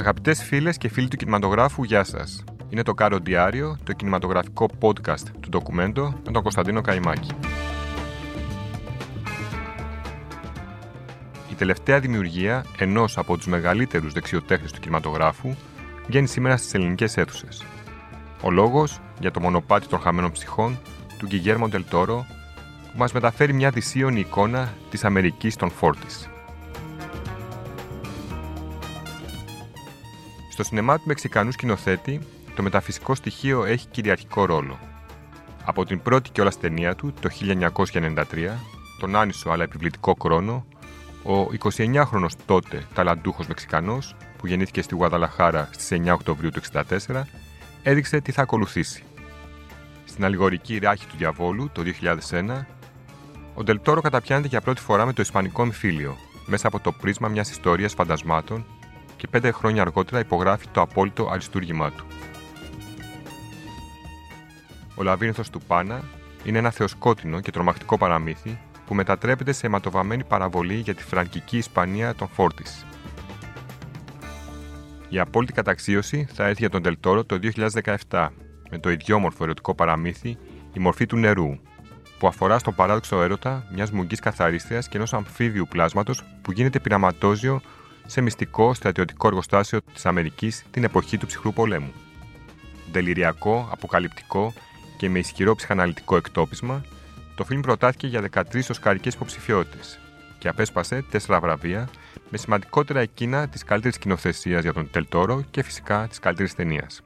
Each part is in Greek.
Αγαπητές φίλες και φίλοι του κινηματογράφου, γεια σας. Είναι το Κάρο Διάριο, το κινηματογραφικό podcast του ντοκουμέντο με τον Κωνσταντίνο Καϊμάκη. Η τελευταία δημιουργία ενός από τους μεγαλύτερους δεξιοτέχνες του κινηματογράφου βγαίνει σήμερα στις ελληνικές αίθουσες. Ο λόγος για το μονοπάτι των χαμένων ψυχών του Γκυγέρμο Ντελτόρο, που μας μεταφέρει μια δυσίωνη εικόνα της Αμερικής των Φόρτης. Στο σινεμά του Μεξικανού σκηνοθέτη, το μεταφυσικό στοιχείο έχει κυριαρχικό ρόλο. Από την πρώτη κιόλα ταινία του, το 1993, τον άνισο αλλά επιβλητικό χρόνο, ο 29χρονος τότε ταλαντούχος Μεξικανός, που γεννήθηκε στη Γουαδαλαχάρα στις 9 Οκτωβρίου του 1964, έδειξε τι θα ακολουθήσει. Στην αλληγορική ράχη του διαβόλου το 2001, ο Ντελτόρο καταπιάνεται για πρώτη φορά με το Ισπανικό εμφύλιο, μέσα από το πρίσμα μιας ιστορίας φαντασμάτων και πέντε χρόνια αργότερα υπογράφει το απόλυτο αριστούργημά του. Ο Λαβύρινθος του Πάνα είναι ένα θεοσκότεινο και τρομακτικό παραμύθι που μετατρέπεται σε αιματοβαμμένη παραβολή για τη φραγκική Ισπανία των Φόρτις. Η απόλυτη καταξίωση θα έρθει για τον Τελτόρο το 2017 με το ιδιόμορφο ερωτικό παραμύθι «Η μορφή του νερού», που αφορά στον παράδοξο έρωτα μιας μουγγή καθαρίστριας και ενός αμφίβιου πλάσματος που γίνεται πειραματόζιο σε μυστικό στρατιωτικό εργοστάσιο της Αμερικής την εποχή του ψυχρού πολέμου. Δεληριακό, αποκαλυπτικό και με ισχυρό ψυχαναλυτικό εκτόπισμα, το φιλμ προτάθηκε για 13 οσκαρικές υποψηφιότητες και απέσπασε 4 βραβεία, με σημαντικότερα εκείνα της καλύτερης κοινοθεσία για τον Τελτόρο και φυσικά της καλύτερης ταινίας.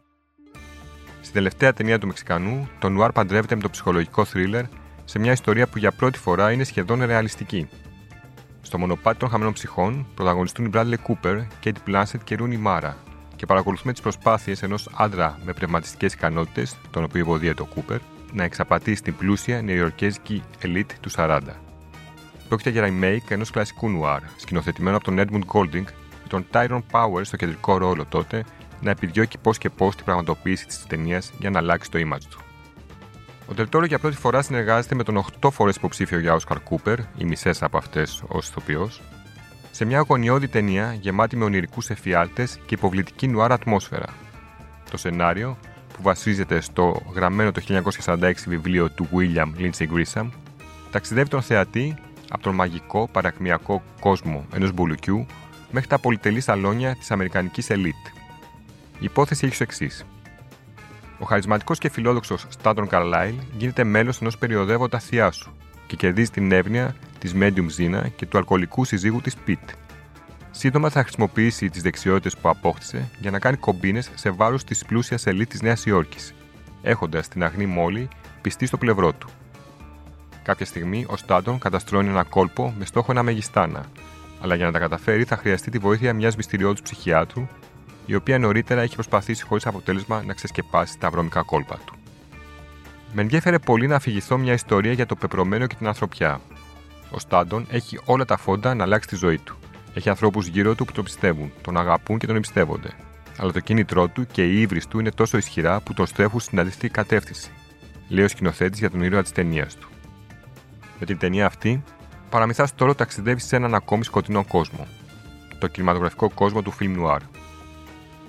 Στην τελευταία ταινία του Μεξικανού, το Νουάρ παντρεύεται με το ψυχολογικό θρίλερ σε μια ιστορία που για πρώτη φορά είναι σχεδόν ρεαλιστική. Στο μονοπάτι των χαμένων ψυχών πρωταγωνιστούν οι Bradley Cooper, Kate Blanchett και Rooney Mara και παρακολουθούμε τις προσπάθειες ενός άντρα με πνευματιστικές ικανότητες, τον οποίο υποδίεται ο Cooper, να εξαπατήσει την πλούσια νεοϊορκέζικη ελίτ του 40. Πρόκειται για remake ενός κλασικού νουάρ, σκηνοθετημένο από τον Edmund Golding, με τον Tyrone Power στο κεντρικό ρόλο τότε να επιδιώκει πώς και πώς την πραγματοποίηση της ταινίας για να αλλάξει το image του. Ο Τελτόρο για πρώτη φορά συνεργάζεται με τον 8 φορές υποψήφιο για Όσκαρ Κούπερ, οι μισές από αυτές ως ηθοποιός, σε μια αγωνιώδη ταινία γεμάτη με ονειρικούς εφιάλτες και υποβλητική νουάρ ατμόσφαιρα. Το σενάριο, που βασίζεται στο γραμμένο το 1946 βιβλίο του William Lindsay Grisham, ταξιδεύει τον θεατή από τον μαγικό παρακμιακό κόσμο ενός μπουλουκιού μέχρι τα πολυτελή σαλόνια της Αμερικανικής ελίτ. Η υπόθεση έχει ως εξής. Ο χαρισματικός και φιλόδοξος Στάντον Καρλάιλ γίνεται μέλος ενός περιοδεύοντα θειάσου και κερδίζει την εύνοια της Medium Zina και του αλκοολικού συζύγου της Πιτ. Σύντομα θα χρησιμοποιήσει τις δεξιότητες που απόκτησε για να κάνει κομπίνες σε βάρος της πλούσιας ελίτ της Νέας Υόρκης, έχοντας την αγνή μόλι πιστή στο πλευρό του. Κάποια στιγμή ο Στάντον καταστρώνει ένα κόλπο με στόχο ένα μεγιστάνα, αλλά για να τα καταφέρει θα χρειαστεί τη βοήθεια μιας μυστηριώδους ψυχιάτρου η οποία νωρίτερα έχει προσπαθήσει χωρίς αποτέλεσμα να ξεσκεπάσει τα βρώμικα κόλπα του. Με ενδιαφέρε πολύ να αφηγηθώ μια ιστορία για το πεπρωμένο και την ανθρωπιά. Ο Στάντον έχει όλα τα φόντα να αλλάξει τη ζωή του. Έχει ανθρώπους γύρω του που τον πιστεύουν, τον αγαπούν και τον εμπιστεύονται. Αλλά το κίνητρό του και η ύβρις του είναι τόσο ισχυρά που τον στρέφουν στην αντίθετη κατεύθυνση, λέει ο σκηνοθέτης για τον ήρωα της ταινίας του. Με την ταινία αυτή, παραμυθάς τώρα ταξιδεύεις σε έναν ακόμη σκοτεινό κόσμο. Το κινηματογραφικό κόσμο του φιλμ νουάρ,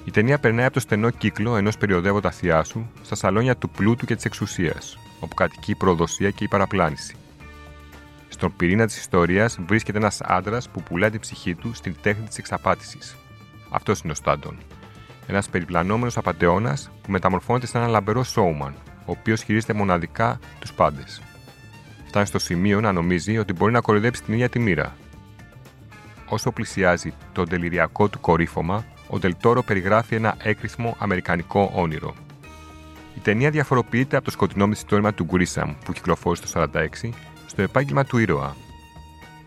η ταινία περνάει από το στενό κύκλο ενός περιοδεύοντα θειάσου στα σαλόνια του πλούτου και της εξουσίας, όπου κατοικεί η προδοσία και η παραπλάνηση. Στον πυρήνα της ιστορίας βρίσκεται ένας άντρας που πουλάει την ψυχή του στην τέχνη της εξαπάτησης. Αυτός είναι ο Στάντον. Ένας περιπλανόμενος απαταιώνας που μεταμορφώνεται σε έναν λαμπερό σόουμαν, ο οποίος χειρίζεται μοναδικά τους πάντες. Φτάνει στο σημείο να νομίζει ότι μπορεί να κοροϊδέψει την ίδια τη μοίρα. Όσο πλησιάζει το τελειριακό του κορύφωμα, ο Ντελτόρο περιγράφει ένα έκρηθμο αμερικανικό όνειρο. Η ταινία διαφοροποιείται από το σκοτεινό μυθιστόρημα του Γκρίσαμ που κυκλοφόρησε το 1946 στο επάγγελμα του ήρωα.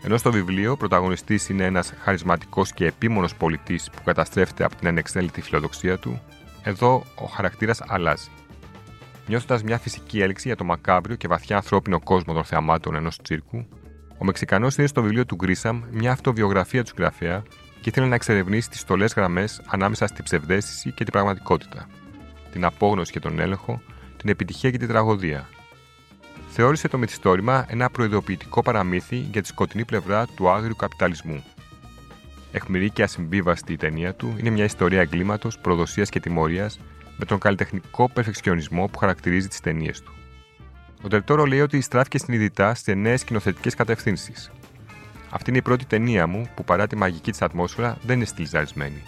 Ενώ στο βιβλίο ο πρωταγωνιστής είναι ένας χαρισματικός και επίμονος πολιτής που καταστρέφεται από την ανεξέλεγκτη φιλοδοξία του, εδώ ο χαρακτήρας αλλάζει. Νιώθοντας μια φυσική έλξη για το μακάβριο και βαθιά ανθρώπινο κόσμο των θεαμάτων ενός τσίρκου, ο Μεξικανός είναι στο βιβλίο του Γκρίσαμ μια αυτοβιογραφία του συγγραφέα και ήθελε να εξερευνήσει τις στολές γραμμές ανάμεσα στην ψευδέστηση και την πραγματικότητα, την απόγνωση και τον έλεγχο, την επιτυχία και την τραγωδία. Θεώρησε το μυθιστόρημα ένα προειδοποιητικό παραμύθι για τη σκοτεινή πλευρά του άγριου καπιταλισμού. Εχμηρή και ασυμβίβαστη η ταινία του είναι μια ιστορία εγκλήματος, προδοσίας και τιμωρίας με τον καλλιτεχνικό περφεξιονισμό που χαρακτηρίζει τις ταινίες του. Ο Τελτόρο λέει ότι στράφηκε συνειδητά σε νέες σκηνοθετικές κατευθύνσεις. Αυτή είναι η πρώτη ταινία μου που παρά τη μαγική της ατμόσφαιρα δεν είναι στυλιζαρισμένη.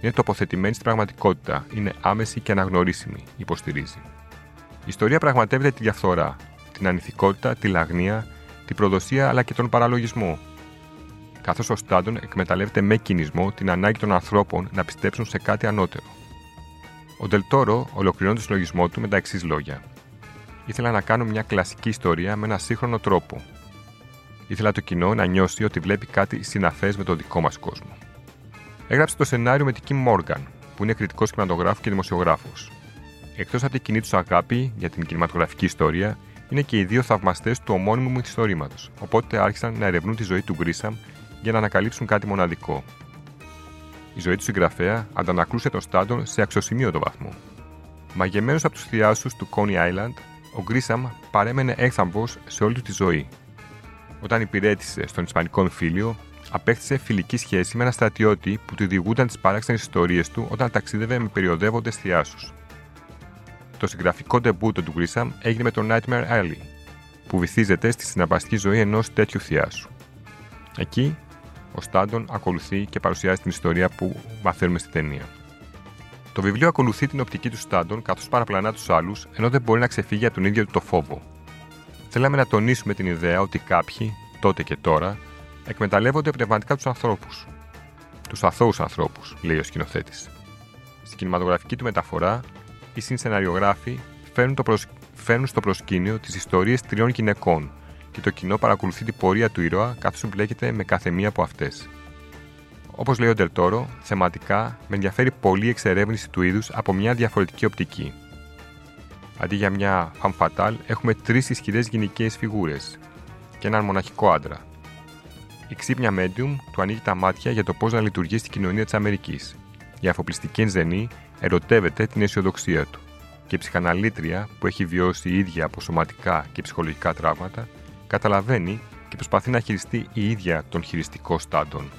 Είναι τοποθετημένη στην πραγματικότητα, είναι άμεση και αναγνωρίσιμη, υποστηρίζει. Η ιστορία πραγματεύεται τη διαφθορά, την ανηθικότητα, τη λαγνία, την προδοσία αλλά και τον παραλογισμό. Καθώς ο Στάντον εκμεταλλεύεται με κινησμό την ανάγκη των ανθρώπων να πιστέψουν σε κάτι ανώτερο. Ο Ντελτόρο ολοκληρώνει το συλλογισμό του με τα εξής λόγια. Ήθελα να κάνω μια κλασική ιστορία με ένα σύγχρονο τρόπο. Ήθελα το κοινό να νιώσει ότι βλέπει κάτι συναφές με το δικό μας κόσμο. Έγραψε το σενάριο με την Kim Morgan, που είναι κριτικός κινηματογράφο και δημοσιογράφος. Εκτός από την κοινή τους αγάπη για την κινηματογραφική ιστορία, είναι και οι δύο θαυμαστές του ομώνυμου μου ιστορήματο, οπότε άρχισαν να ερευνούν τη ζωή του Γκρίσαμ για να ανακαλύψουν κάτι μοναδικό. Η ζωή του συγγραφέα αντανακλούσε τον Στάντον σε αξιοσημείωτο βαθμό. Μαγεμένος από τους θειάσου του Coney Island, ο Γκρίσαμ παρέμενε έξαμβο σε όλη του τη ζωή. Όταν υπηρέτησε στον Ισπανικό εμφύλιο, απέκτησε φιλική σχέση με ένα στρατιώτη που του διηγούνταν τις παράξενες ιστορίες του όταν ταξίδευε με περιοδεύοντες θειάσους. Το συγγραφικό ντεμπούτο του Γκρίσαμ έγινε με το Nightmare Alley, που βυθίζεται στη συναρπαστική ζωή ενός τέτοιου θειάσου. Εκεί, ο Στάντον ακολουθεί και παρουσιάζει την ιστορία που μαθαίνουμε στη ταινία. Το βιβλίο ακολουθεί την οπτική του Στάντον καθώς παραπλανά τους άλλους, ενώ δεν μπορεί να ξεφύγει από τον ίδιο του το φόβο. Θέλαμε να τονίσουμε την ιδέα ότι κάποιοι, τότε και τώρα, εκμεταλλεύονται πνευματικά τους ανθρώπους. Τους αθώους ανθρώπους, λέει ο σκηνοθέτης. Στην κινηματογραφική του μεταφορά, οι συνσεναριογράφοι φέρνουν, το προσ... φέρνουν στο προσκήνιο τις ιστορίες τριών γυναικών και το κοινό παρακολουθεί την πορεία του ήρωα καθώς μπλέκεται με κάθε μία από αυτές. Όπως λέει ο Ντελτόρο, θεματικά με ενδιαφέρει πολύ η εξερεύνηση του είδους από μια διαφορετική οπτική. Αντί για μια φαμφατάλ, έχουμε τρεις ισχυρές γυναικείες φιγούρες και έναν μοναχικό άντρα. Η ξύπνια medium του ανοίγει τα μάτια για το πώς να λειτουργεί στην κοινωνία της Αμερικής. Η αφοπλιστική ενζενή ερωτεύεται την αισιοδοξία του. Και η ψυχαναλήτρια, που έχει βιώσει η ίδια από σωματικά και ψυχολογικά τραύματα, καταλαβαίνει και προσπαθεί να χειριστεί η ίδια τον χειριστικό στάντον.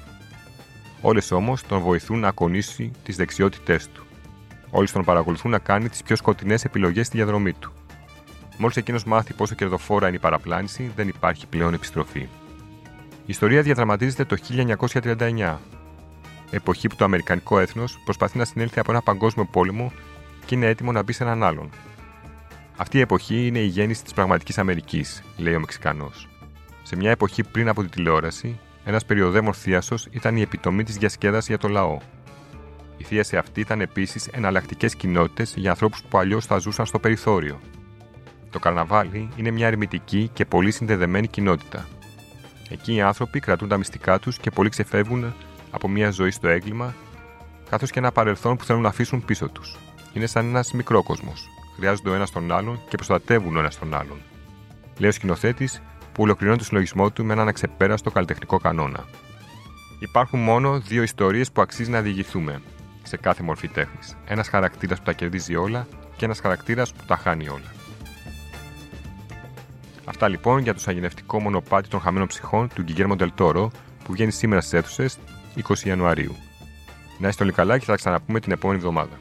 Όλες όμως τον βοηθούν να ακονίσει τις δεξιότητές του. Όλοι τον παρακολουθούν να κάνει τις πιο σκοτεινές επιλογές στη διαδρομή του. Μόλις εκείνος μάθει πόσο κερδοφόρα είναι η παραπλάνηση, δεν υπάρχει πλέον επιστροφή. Η ιστορία διαδραματίζεται το 1939, εποχή που το Αμερικανικό έθνος προσπαθεί να συνέλθει από ένα παγκόσμιο πόλεμο και είναι έτοιμο να μπει σε έναν άλλον. Αυτή η εποχή είναι η γέννηση της πραγματικής Αμερικής, λέει ο Μεξικανός. Σε μια εποχή πριν από τη τηλεόραση, ένας περιοδέμορ θίασο ήταν η επιτομή της διασκέδαση για το λαό. Η θίαση αυτή ήταν επίσης εναλλακτικές κοινότητες για ανθρώπους που αλλιώς θα ζούσαν στο περιθώριο. Το καρναβάλι είναι μια ερμητική και πολύ συνδεδεμένη κοινότητα. Εκεί οι άνθρωποι κρατούν τα μυστικά τους και πολλοί ξεφεύγουν από μια ζωή στο έγκλημα, καθώς και ένα παρελθόν που θέλουν να αφήσουν πίσω τους. Είναι σαν ένας μικρό κόσμο. Χρειάζονται ο ένας τον άλλον και προστατεύουν ο ένας τον άλλον. Λέει ο σκηνοθέτης που ολοκληρώνει το συλλογισμό του με έναν αξεπέραστο καλλιτεχνικό κανόνα. Υπάρχουν μόνο δύο ιστορίες που αξίζει να διηγηθούμε σε κάθε μορφή τέχνης. Ένας χαρακτήρας που τα κερδίζει όλα και ένας χαρακτήρας που τα χάνει όλα. Αυτά λοιπόν για το σαγηνευτικό μονοπάτι των χαμένων ψυχών του Γκυγέρμο Ντελτόρο που βγαίνει σήμερα στις αίθουσες 20 Ιανουαρίου. Να είστε όλοι καλά και θα τα ξαναπούμε την επόμενη εβδομάδα.